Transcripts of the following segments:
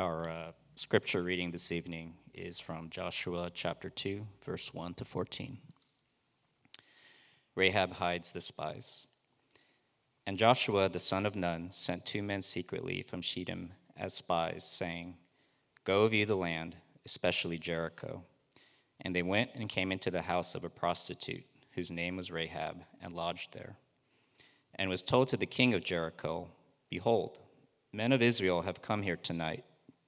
Our uh, scripture reading this evening is from Joshua chapter 2, verse 1 to 14. Rahab hides the spies. And Joshua the son of Nun sent two men secretly from Shechem as spies, saying, Go view the land, especially Jericho. And they went and came into the house of a prostitute, whose name was Rahab, and lodged there. And was told to the king of Jericho, Behold, men of Israel have come here tonight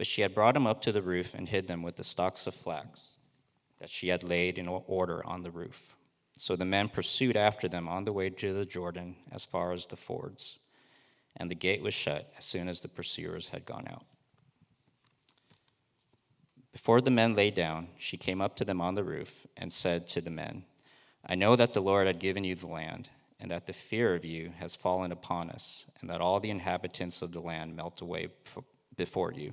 But she had brought them up to the roof and hid them with the stalks of flax that she had laid in order on the roof. So the men pursued after them on the way to the Jordan as far as the fords. And the gate was shut as soon as the pursuers had gone out. Before the men lay down, she came up to them on the roof and said to the men, I know that the Lord had given you the land, and that the fear of you has fallen upon us, and that all the inhabitants of the land melt away before you.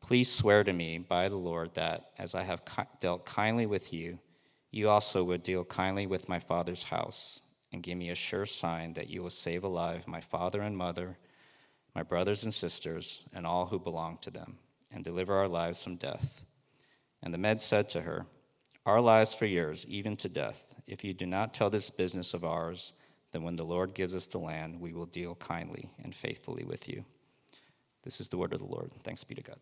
Please swear to me by the Lord that, as I have dealt kindly with you, you also would deal kindly with my father's house, and give me a sure sign that you will save alive my father and mother, my brothers and sisters, and all who belong to them, and deliver our lives from death. And the Med said to her, Our lives for yours, even to death. If you do not tell this business of ours, then when the Lord gives us the land, we will deal kindly and faithfully with you. This is the word of the Lord. Thanks be to God.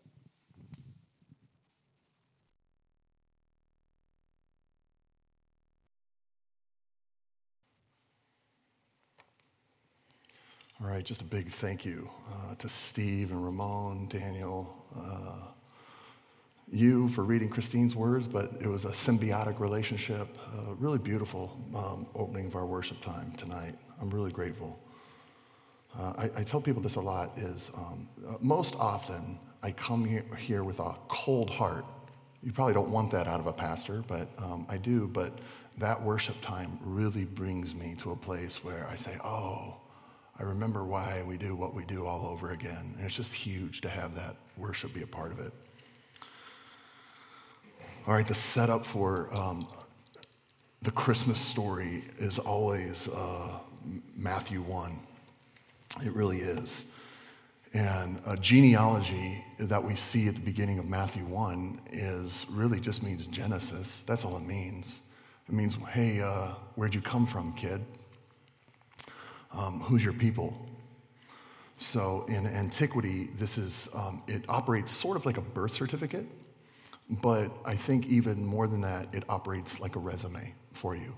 All right, just a big thank you uh, to Steve and Ramon, Daniel, uh, you for reading Christine's words, but it was a symbiotic relationship. Uh, really beautiful um, opening of our worship time tonight. I'm really grateful. Uh, I, I, tell people this a lot is um, uh, most often I come here, here, with a cold heart. You probably don't want that out of a pastor, but um, I do. But that worship time really brings me to a place where I say, oh, I remember why we do what we do all over again. And it's just huge to have that worship be a part of it. All right, the setup for um, the Christmas story is always uh, Matthew 1. It really is. And a genealogy that we see at the beginning of Matthew 1 is really just means Genesis. That's all it means. It means, hey, uh, where'd you come from, kid? Um, who's your people? So in antiquity, this is, um, it operates sort of like a birth certificate, but I think even more than that, it operates like a resume for you.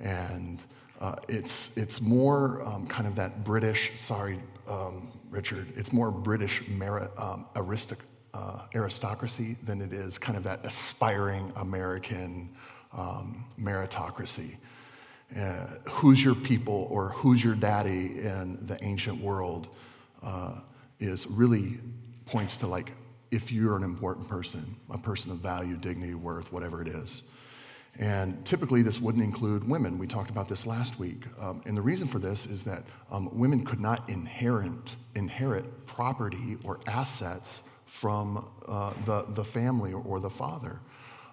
And uh, it's, it's more um, kind of that British, sorry, um, Richard, it's more British merit, um, uh, aristocracy than it is kind of that aspiring American um, meritocracy uh, who's your people or who's your daddy in the ancient world uh, is really points to like if you're an important person, a person of value, dignity, worth, whatever it is. And typically, this wouldn't include women. We talked about this last week. Um, and the reason for this is that um, women could not inherit, inherit property or assets from uh, the, the family or, or the father.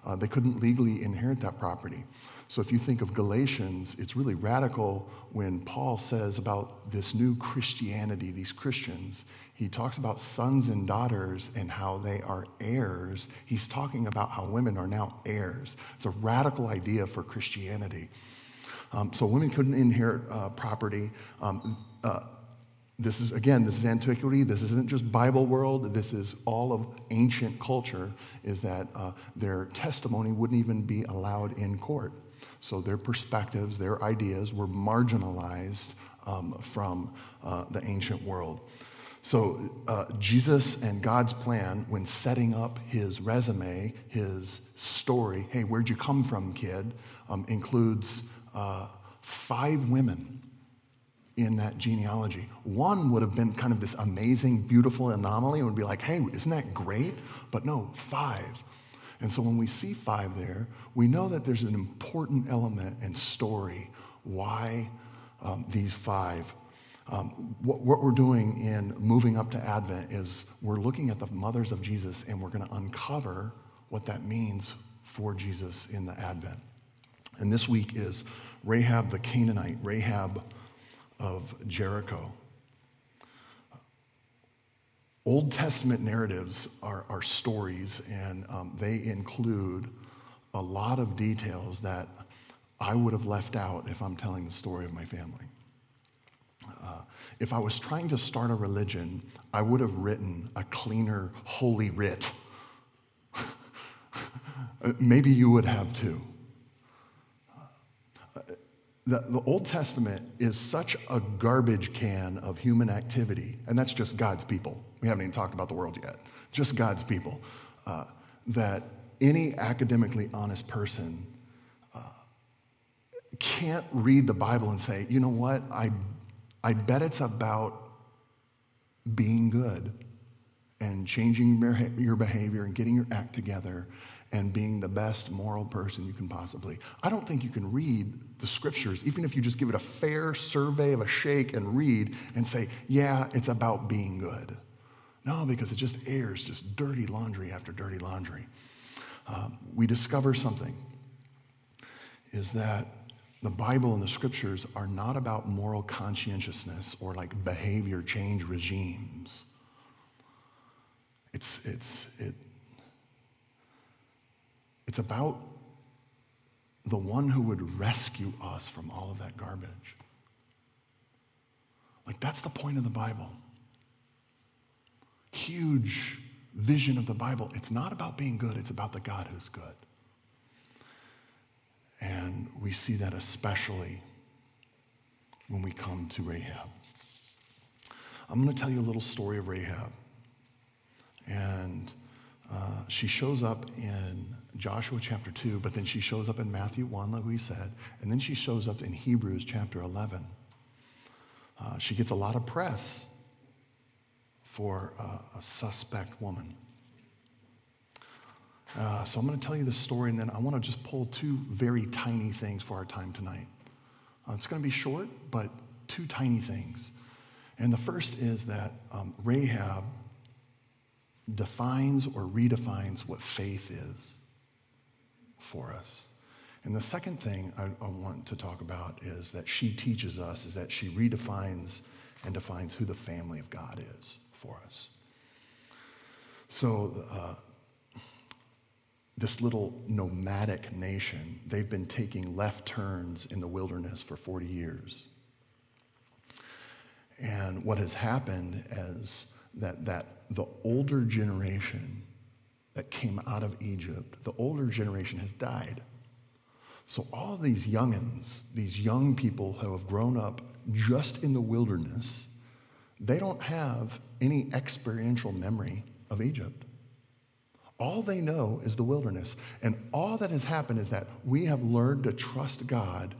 Uh, they couldn't legally inherit that property. So if you think of Galatians, it's really radical when Paul says about this new Christianity, these Christians. He talks about sons and daughters and how they are heirs. He's talking about how women are now heirs. It's a radical idea for Christianity. Um, so women couldn't inherit uh, property. Um, uh, this is, again, this is antiquity. This isn't just Bible world. This is all of ancient culture, is that uh, their testimony wouldn't even be allowed in court. So their perspectives, their ideas were marginalized um, from uh, the ancient world. So uh, Jesus and God's plan, when setting up his resume, his story, hey, where'd you come from, kid, um, includes uh, five women in that genealogy. One would have been kind of this amazing, beautiful anomaly and would be like, hey, isn't that great? But no, five. And so when we see five there, we know that there's an important element and story why um, these five. Um, what, what we're doing in moving up to Advent is we're looking at the mothers of Jesus and we're going to uncover what that means for Jesus in the Advent. And this week is Rahab the Canaanite, Rahab of Jericho. Old Testament narratives are, are stories, and um, they include a lot of details that I would have left out if I'm telling the story of my family. Uh, if I was trying to start a religion, I would have written a cleaner holy writ. Maybe you would have too the, the Old Testament is such a garbage can of human activity, and that's just God's people. We haven't even talked about the world yet, just God's people. Uh, that any academically honest person uh, can't read the Bible and say, you know what, I, I bet it's about being good and changing your behavior and getting your act together and being the best moral person you can possibly. I don't think you can read the scriptures, even if you just give it a fair survey of a shake and read and say, yeah, it's about being good. No, because it just airs just dirty laundry after dirty laundry. Uh, we discover something is that the Bible and the scriptures are not about moral conscientiousness or like behavior change regimes. It's, it's, it, it's about the one who would rescue us from all of that garbage. Like, that's the point of the Bible. Huge vision of the Bible. It's not about being good, it's about the God who's good. And we see that especially when we come to Rahab. I'm going to tell you a little story of Rahab. And uh, she shows up in Joshua chapter 2, but then she shows up in Matthew 1, like we said, and then she shows up in Hebrews chapter 11. Uh, she gets a lot of press for uh, a suspect woman. Uh, so I'm going to tell you the story, and then I want to just pull two very tiny things for our time tonight. Uh, it's going to be short, but two tiny things. And the first is that um, Rahab defines or redefines what faith is for us. And the second thing I, I, want to talk about is that she teaches us is that she redefines and defines who the family of God is for us. So, uh, this little nomadic nation, they've been taking left turns in the wilderness for 40 years. And what has happened is that, that the older generation that came out of Egypt, the older generation has died. So all these youngins, these young people who have grown up just in the wilderness, they don't have any experiential memory of Egypt. All they know is the wilderness. And all that has happened is that we have learned to trust God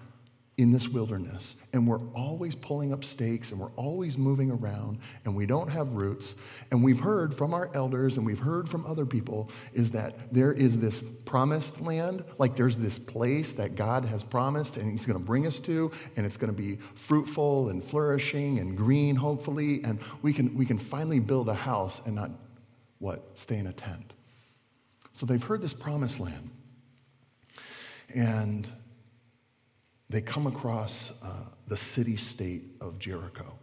in this wilderness. And we're always pulling up stakes and we're always moving around and we don't have roots. And we've heard from our elders and we've heard from other people is that there is this promised land, like there's this place that God has promised and He's going to bring us to, and it's going to be fruitful and flourishing and green, hopefully. And we can, we can finally build a house and not, what, stay in a tent. So they've heard this promised land. And they come across uh, the city state of Jericho.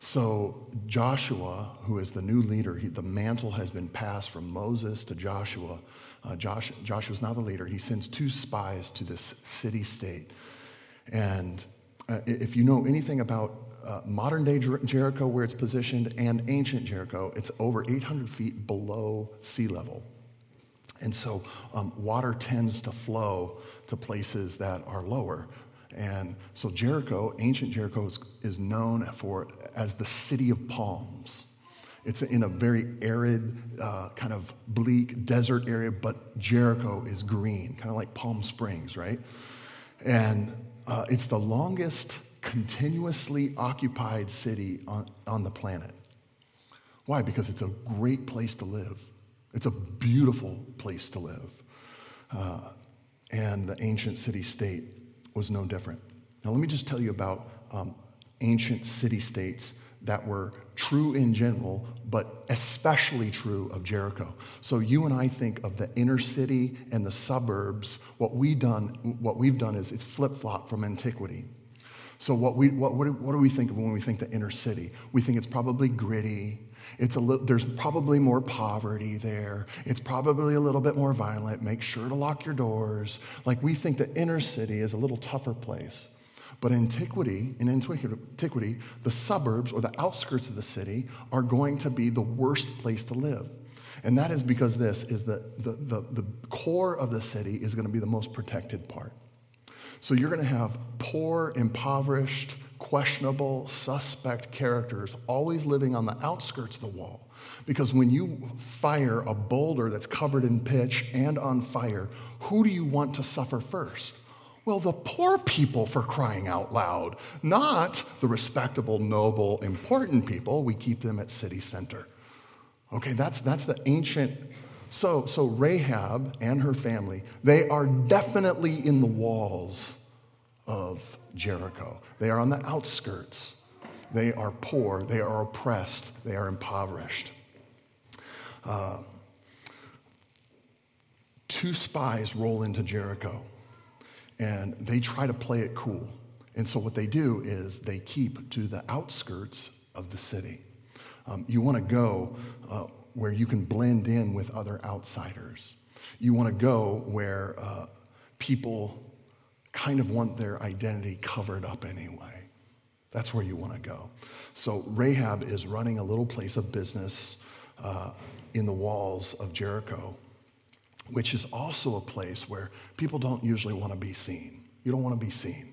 So, Joshua, who is the new leader, he, the mantle has been passed from Moses to Joshua. Uh, Josh, Joshua's now the leader. He sends two spies to this city state. And uh, if you know anything about uh, modern day Jer- Jericho, where it's positioned, and ancient Jericho, it's over 800 feet below sea level. And so um, water tends to flow to places that are lower. And so Jericho, ancient Jericho, is, is known for as the city of palms. It's in a very arid, uh, kind of bleak desert area, but Jericho is green, kind of like Palm Springs, right? And uh, it's the longest continuously occupied city on, on the planet. Why? Because it's a great place to live. It's a beautiful place to live. Uh, and the ancient city state was no different. Now, let me just tell you about um, ancient city states that were true in general, but especially true of Jericho. So you and I think of the inner city and the suburbs. What we done, what we've done is it's flip flop from antiquity. So what we what, what, do, what do we think of when we think the inner city? We think it's probably gritty. It's a li- there's probably more poverty there. It's probably a little bit more violent. Make sure to lock your doors. Like we think the inner city is a little tougher place. But in antiquity, in antiquity, the suburbs or the outskirts of the city are going to be the worst place to live. And that is because this is the, the, the, the core of the city is going to be the most protected part. So you're going to have poor, impoverished, questionable, suspect characters always living on the outskirts of the wall. Because when you fire a boulder that's covered in pitch and on fire, who do you want to suffer first? Well, the poor people, for crying out loud, not the respectable, noble, important people. We keep them at city center. Okay, that's, that's the ancient. So, so Rahab and her family, they are definitely in the walls of Jericho. They are on the outskirts. They are poor. They are oppressed. They are impoverished. Uh, two spies roll into Jericho and they try to play it cool. And so what they do is they keep to the outskirts of the city. Um, you want to go uh, where you can blend in with other outsiders. You want to go where uh, people kind of want their identity covered up anyway. That's where you want to go. So Rahab is running a little place of business uh, in the walls of Jericho which is also a place where people don't usually want to be seen. You don't want to be seen.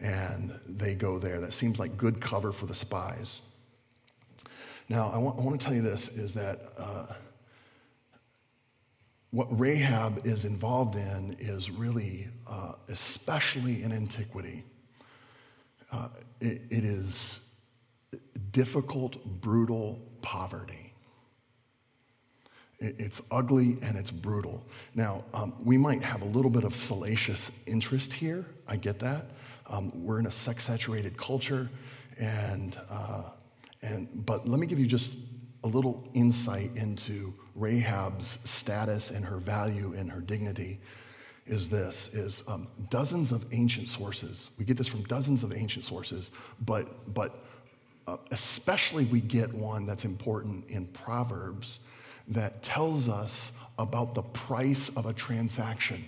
And they go there. That seems like good cover for the spies. Now, I want, I want to tell you this is that uh, what Rahab is involved in is really, uh, especially in antiquity, uh, it, it is difficult, brutal poverty. It's ugly and it's brutal. Now, um, we might have a little bit of salacious interest here. I get that. Um, we're in a sex saturated culture, and, uh, and, but let me give you just a little insight into Rahab's status and her value and her dignity is this is um, dozens of ancient sources we get this from dozens of ancient sources but but uh, especially we get one that's important in proverbs that tells us about the price of a transaction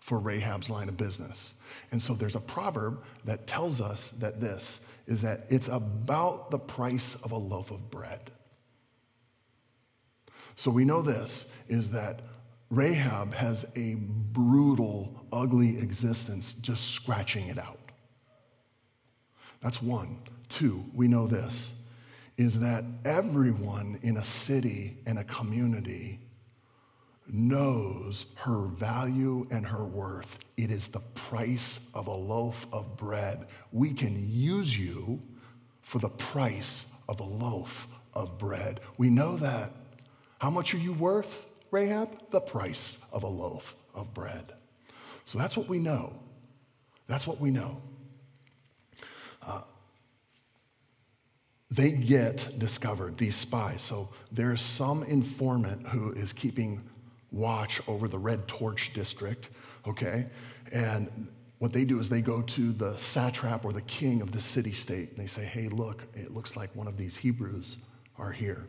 for Rahab's line of business. And so there's a proverb that tells us that this is that it's about the price of a loaf of bread. So we know this is that Rahab has a brutal, ugly existence just scratching it out. That's one. Two, we know this is that everyone in a city and a community knows her value and her worth. It is the price of a loaf of bread. We can use you for the price of a loaf of bread. We know that. How much are you worth, Rahab? The price of a loaf of bread. So that's what we know. That's what we know. Uh, they get discovered, these spies. So there's some informant who is keeping watch over the Red Torch district, okay? And what they do is they go to the satrap or the king of the city state and they say, hey, look, it looks like one of these Hebrews are here.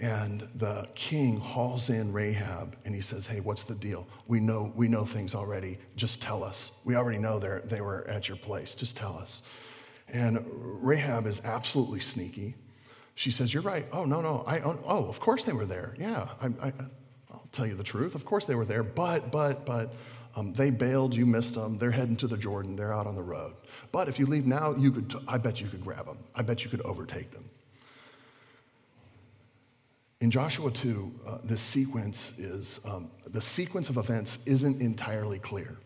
And the king hauls in Rahab and he says, Hey, what's the deal? We know, we know things already. Just tell us. We already know they were at your place. Just tell us. And Rahab is absolutely sneaky. She says, You're right. Oh, no, no. I, oh, of course they were there. Yeah, I, will tell you the truth. Of course they were there. But, but, but, um, they bailed. You missed them. They're heading to the Jordan. They're out on the road. But if you leave now, you could, t- I bet you could grab them. I bet you could overtake them. In Joshua 2, uh, sequence is, um, the sequence of events isn't entirely clear.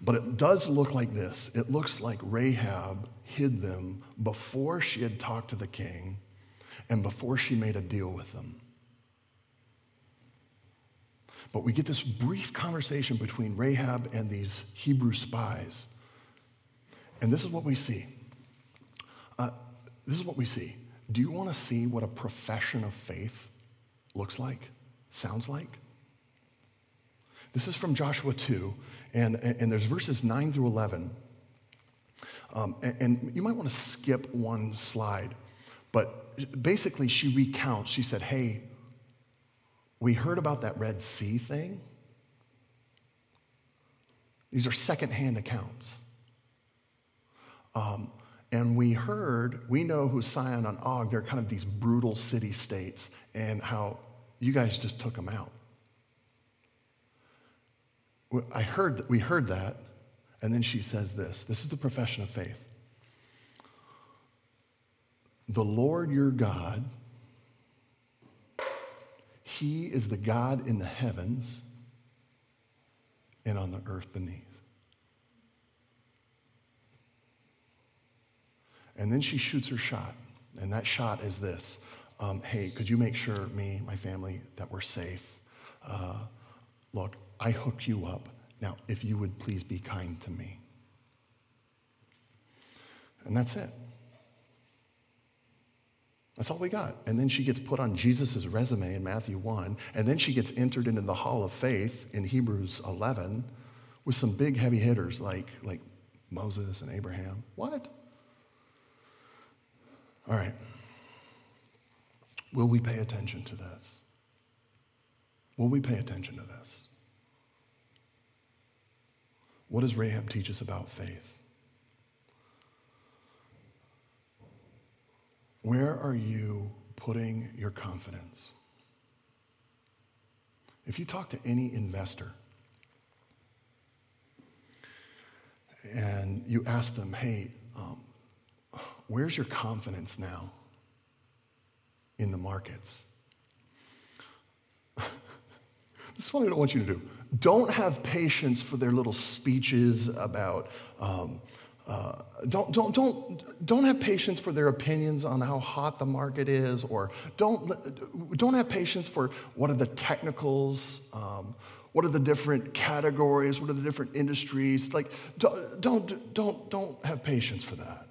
But it does look like this it looks like Rahab hid them before she had talked to the king and before she made a deal with them. But we get this brief conversation between Rahab and these Hebrew spies. And this is what we see. Uh, this is what we see. Do you want to see what a profession of faith looks like, sounds like? This is from Joshua 2, and, and there's verses 9 through 11. Um, and, and you might want to skip one slide, but basically, she recounts. She said, Hey, we heard about that Red Sea thing. These are secondhand accounts. Um, and we heard, we know who Sihon and Og, they're kind of these brutal city states, and how you guys just took them out. I heard we heard that, and then she says this this is the profession of faith. The Lord your God, He is the God in the heavens and on the earth beneath. And then she shoots her shot. And that shot is this um, Hey, could you make sure me, my family, that we're safe? Uh, look, I hooked you up. Now, if you would please be kind to me. And that's it. That's all we got. And then she gets put on Jesus' resume in Matthew 1, and then she gets entered into the hall of faith in Hebrews 11 with some big heavy hitters like, like Moses and Abraham. What? All right. Will we pay attention to this? Will we pay attention to this? What does Rahab teach us about faith? Where are you putting your confidence? If you talk to any investor and you ask them, hey, um, where's your confidence now in the markets? this is what I don't want you to do. Don't have patience for their little speeches about, um, uh, don't, don't, don't, don't have patience for their opinions on how hot the market is, or don't, don't have patience for what are the technicals, um, what are the different categories, what are the different industries. Like, don't, don't, don't, don't have patience for that.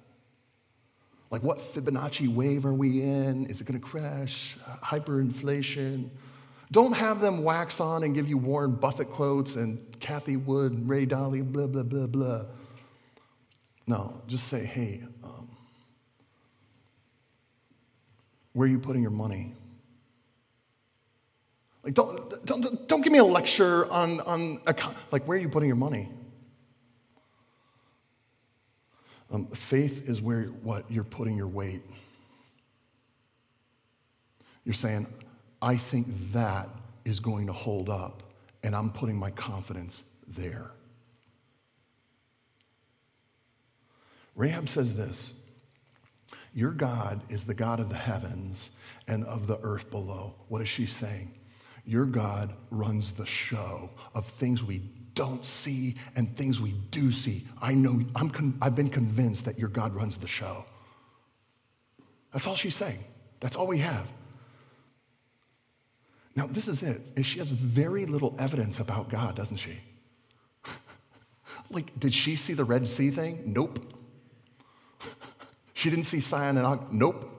Like, what Fibonacci wave are we in? Is it going to crash? Hyperinflation? Don't have them wax on and give you Warren Buffett quotes and Cathie Wood, Ray Dalio, blah, blah, blah, blah. No, just say, hey, um, where are you putting your money? Like, don't, don't, don't give me a lecture on, on like, where are you putting your money? Um, faith is where what you're putting your weight. You're saying, I think that is going to hold up, and I'm putting my confidence there. Rahab says this Your God is the God of the heavens and of the earth below. What is she saying? Your God runs the show of things we don't see and things we do see. I know, I'm con- I've been convinced that your God runs the show. That's all she's saying. That's all we have. Now, this is it. She has very little evidence about God, doesn't she? like, did she see the Red Sea thing? Nope. she didn't see Sihon and Og? Nope.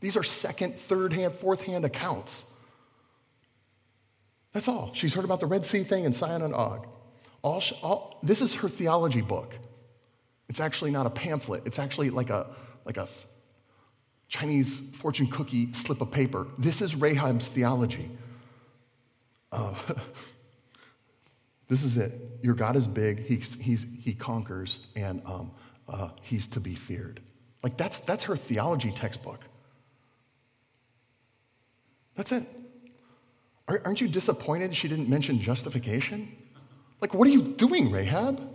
These are second, third hand, fourth hand accounts. That's all. She's heard about the Red Sea thing and Sihon and Og. All, she, all, this is her theology book. It's actually not a pamphlet. It's actually like a, like a Chinese fortune cookie slip of paper. This is Rahab's theology. Uh, this is it. Your God is big, he, he's, he conquers, and um, uh, he's to be feared. Like, that's, that's her theology textbook. That's it. Aren't you disappointed she didn't mention justification? Like, what are you doing, Rahab?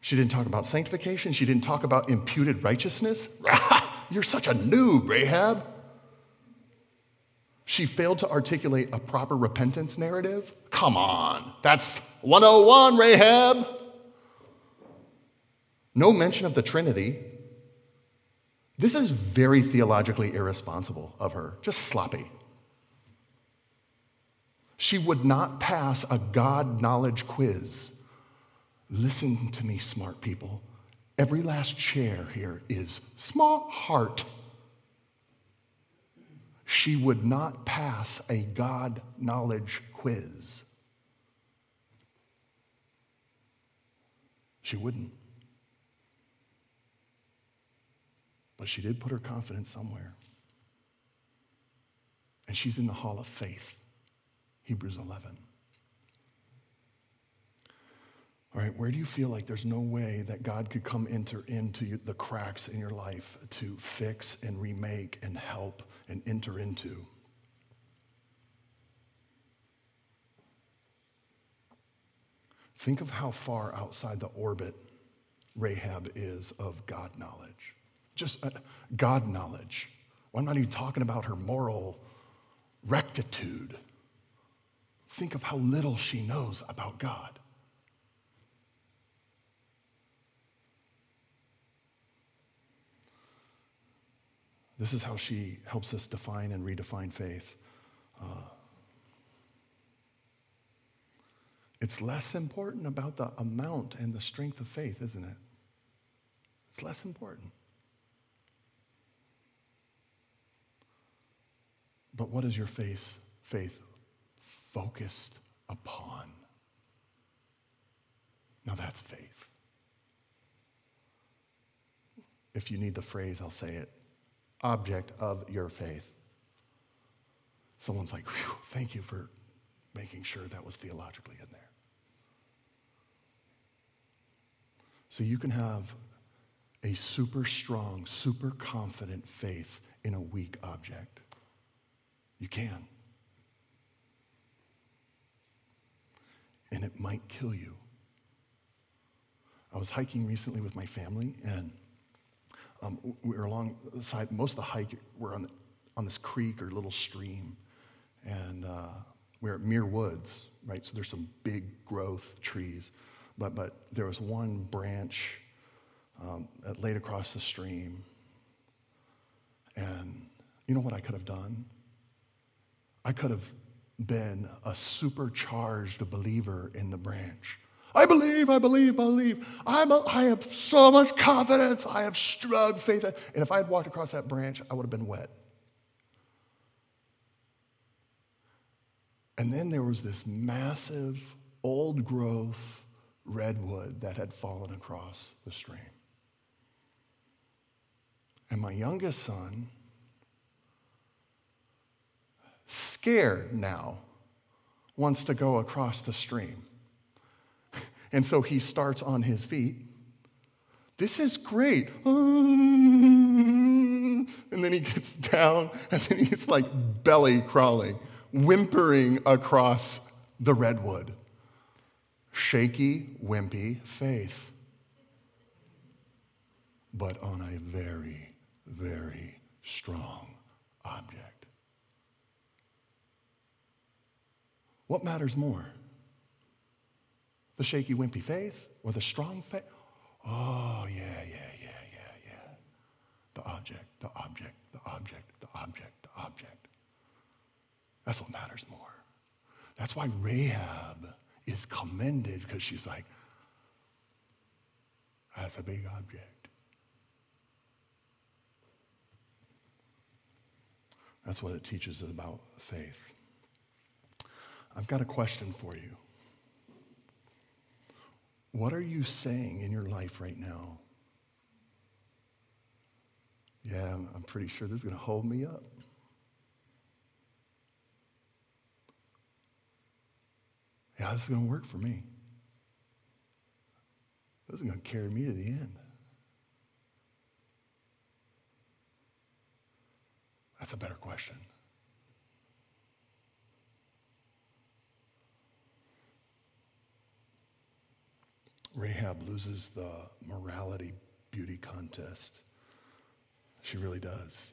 She didn't talk about sanctification. She didn't talk about imputed righteousness. You're such a noob, Rahab. She failed to articulate a proper repentance narrative. Come on, that's 101, Rahab. No mention of the Trinity. This is very theologically irresponsible of her, just sloppy. She would not pass a God knowledge quiz. Listen to me, smart people. Every last chair here is small heart. She would not pass a God knowledge quiz. She wouldn't. But she did put her confidence somewhere. And she's in the hall of faith. Hebrews 11. All right, where do you feel like there's no way that God could come enter into the cracks in your life to fix and remake and help and enter into? Think of how far outside the orbit Rahab is of God knowledge. Just uh, God knowledge. Well, I'm not even talking about her moral rectitude. Think of how little she knows about God. This is how she helps us define and redefine faith. Uh, it's less important about the amount and the strength of faith, isn't it? It's less important. But what is your faith, faith focused upon. Now that's faith. If you need the phrase, I'll say it object of your faith. Someone's like, thank you for making sure that was theologically in there. So you can have a super strong, super confident faith in a weak object. You can. and it might kill you. I was hiking recently with my family, and um, we were along the side. Most of the hike, we're on, on this creek or little stream, and uh, we're at Muir Woods, right? So there's some big growth trees, but, but there was one branch um, that laid across the stream. And you know what I could have done? I could have been a supercharged believer in the branch. I believe, I believe, I believe. I'm a, I have so much confidence. I have strong faith. And if I had walked across that branch, I would have been wet. And then there was this massive, old growth redwood that had fallen across the stream. And my youngest son, scared now, wants to go across the stream. And so he starts on his feet. This is great. And then he gets down, and then he's like belly crawling, whimpering across the redwood. Shaky, wimpy faith. But on a very, very strong object. What matters more? The shaky, wimpy faith or the strong faith? Oh, yeah, yeah, yeah, yeah, yeah. The object, the object, the object, the object, the object. That's what matters more. That's why Rahab is commended because she's like, that's a big object. That's what it teaches about faith. I've got a question for you. What are you saying in your life right now Yeah, I'm, pretty sure this is going to hold me up. Yeah, this is going to work for me. This is going to carry me to the end. That's a better question. Rahab loses the morality beauty contest. She really does.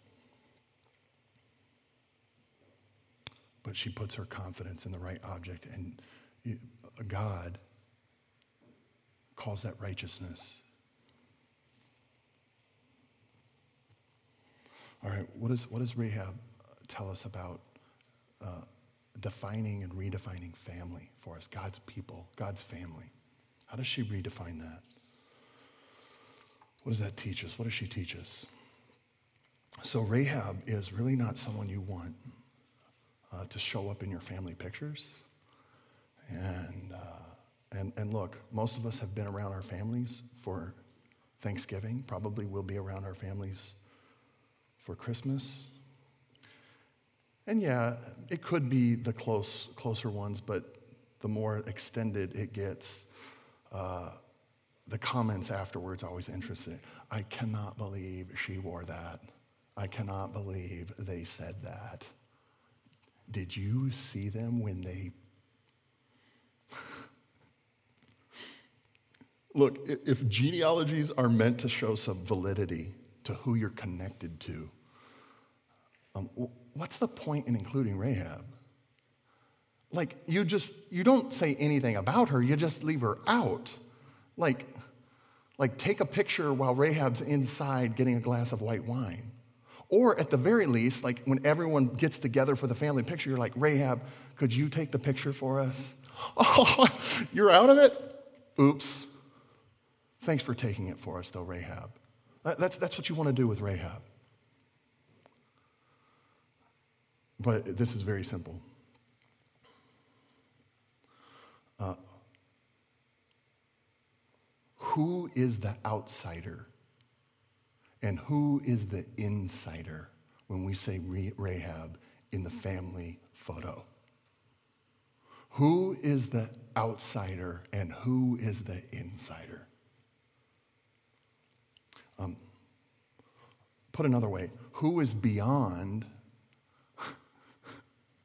But she puts her confidence in the right object, and God calls that righteousness. All right, what, is, what does Rahab tell us about uh, defining and redefining family for us? God's people, God's family. How does she redefine that? What does that teach us? What does she teach us? So, Rahab is really not someone you want uh, to show up in your family pictures. And, uh, and, and look, most of us have been around our families for Thanksgiving, probably will be around our families for Christmas. And yeah, it could be the close, closer ones, but the more extended it gets, the comments afterwards always interesting. I cannot believe she wore that. I cannot believe they said that. Did you see them when they. Look, if genealogies are meant to show some validity to who you're connected to, um, what's the point in including Rahab? Like, you just, you don't say anything about her, you just leave her out. Like, like take a picture while Rahab's inside getting a glass of white wine. Or at the very least, like when everyone gets together for the family picture, you're like, Rahab, could you take the picture for us? Oh, you're out of it? Oops. Thanks for taking it for us, though, Rahab. That's, that's what you want to do with Rahab. But this is very simple. Uh, who is the outsider and who is the insider when we say Rahab in the family photo? Who is the outsider and who is the insider? Um, put another way, who is beyond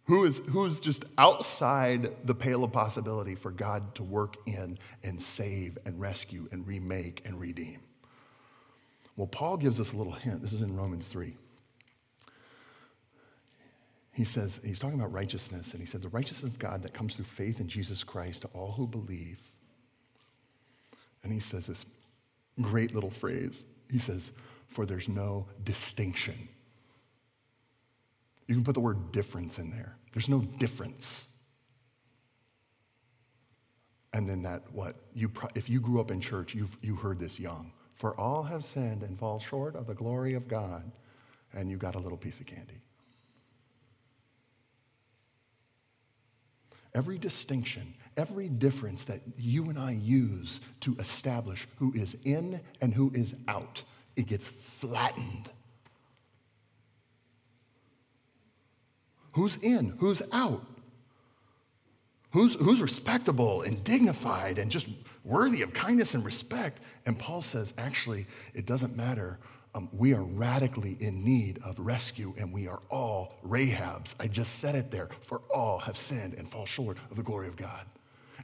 who is, who is just outside the pale of possibility for God to work in and save and rescue and remake and redeem? Well, Paul gives us a little hint. This is in Romans 3. He says, he's talking about righteousness, and he said, the righteousness of God that comes through faith in Jesus Christ to all who believe. And he says this great little phrase. He says, for there's no distinction you can put the word difference in there. There's no difference. And then that, what? You, if you grew up in church, you've you heard this young. For all have sinned and fall short of the glory of God. And you got a little piece of candy. Every distinction, every difference that you and I use to establish who is in and who is out, it gets flattened Who's in? Who's out? Who's, who's respectable and dignified and just worthy of kindness and respect? And Paul says, actually, it doesn't matter. Um, we are radically in need of rescue, and we are all Rahabs. I just said it there. For all have sinned and fall short of the glory of God.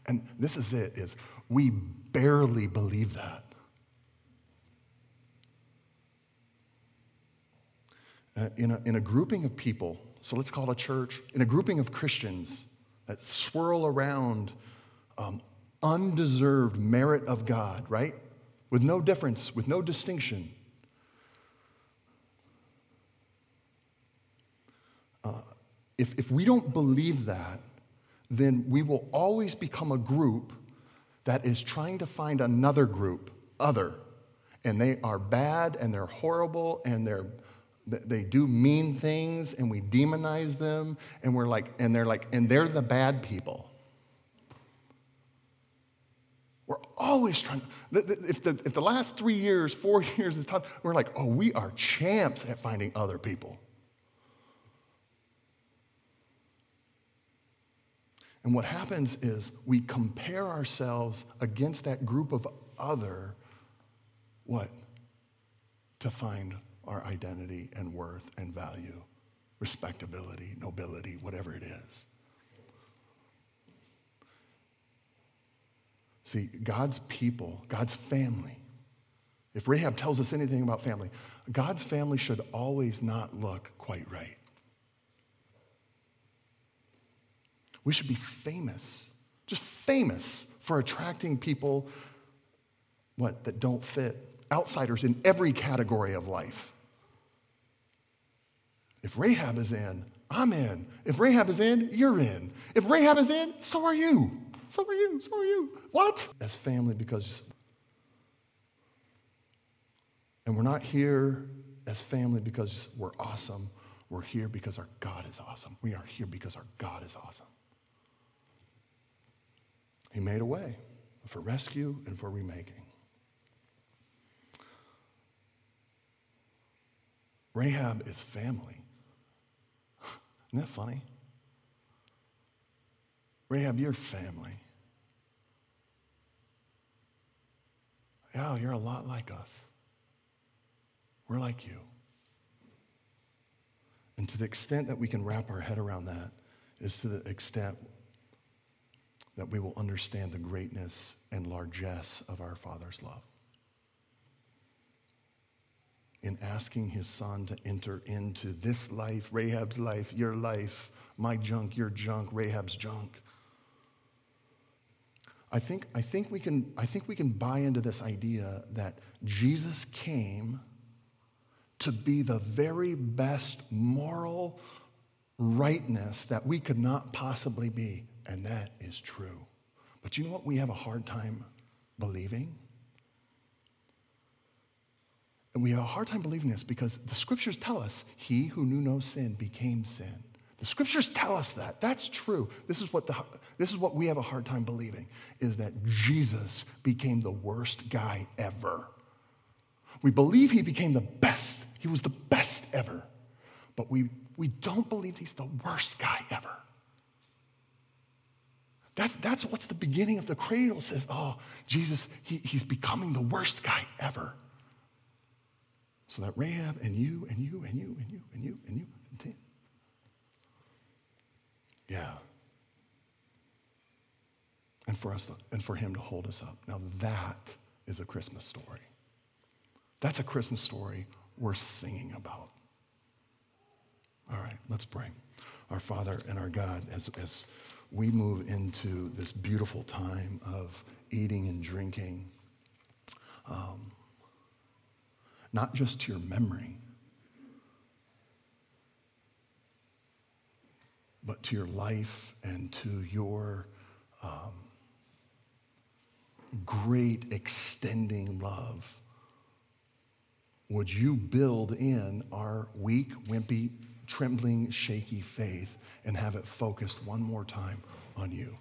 And this is it: is we barely believe that. Uh, in, a, in a grouping of people so let's call it a church, in a grouping of Christians that swirl around um, undeserved merit of God, right? With no difference, with no distinction. Uh, if, if we don't believe that, then we will always become a group that is trying to find another group, other. And they are bad and they're horrible and they're they do mean things and we demonize them and we're like and they're like and they're the bad people We're always trying. If the, if the last three years, four years is tough, we're like, oh, we are champs at finding other people. And what happens is we compare ourselves against that group of other, what? To find our identity and worth and value, respectability, nobility, whatever it is. See, God's people, God's family, if Rahab tells us anything about family, God's family should always not look quite right. We should be famous, just famous for attracting people, what, that don't fit, outsiders in every category of life. If Rahab is in, I'm in. If Rahab is in, you're in. If Rahab is in, so are you. So are you. So are you. What? As family because. And we're not here as family because we're awesome. We're here because our God is awesome. We are here because our God is awesome. He made a way for rescue and for remaking. Rahab is family. Isn't that funny? Rahab, you're family. Yeah, you're a lot like us. We're like you. And to the extent that we can wrap our head around that is to the extent that we will understand the greatness and largesse of our Father's love. In asking his son to enter into this life, Rahab's life, your life, my junk, your junk, Rahab's junk, I think, I, think we can, I think we can buy into this idea that Jesus came to be the very best moral rightness that we could not possibly be. And that is true. But you know what we have a hard time believing? And we have a hard time believing this because the scriptures tell us he who knew no sin became sin. The scriptures tell us that. That's true. This is what, the, this is what we have a hard time believing is that Jesus became the worst guy ever. We believe he became the best. He was the best ever. But we, we don't believe he's the worst guy ever. That, that's what's the beginning of the cradle says, oh, Jesus, he, he's becoming the worst guy ever. So that Rahab and you and you and you and you and you and you and ten. yeah. And for us to, and for him to hold us up. Now that is a Christmas story. That's a Christmas story worth singing about. All right, let's pray. Our Father and our God, as, as we move into this beautiful time of eating and drinking, um, not just to your memory, but to your life and to your um, great extending love. Would you build in our weak, wimpy, trembling, shaky faith and have it focused one more time on you?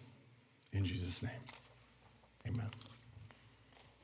In Jesus' name, amen.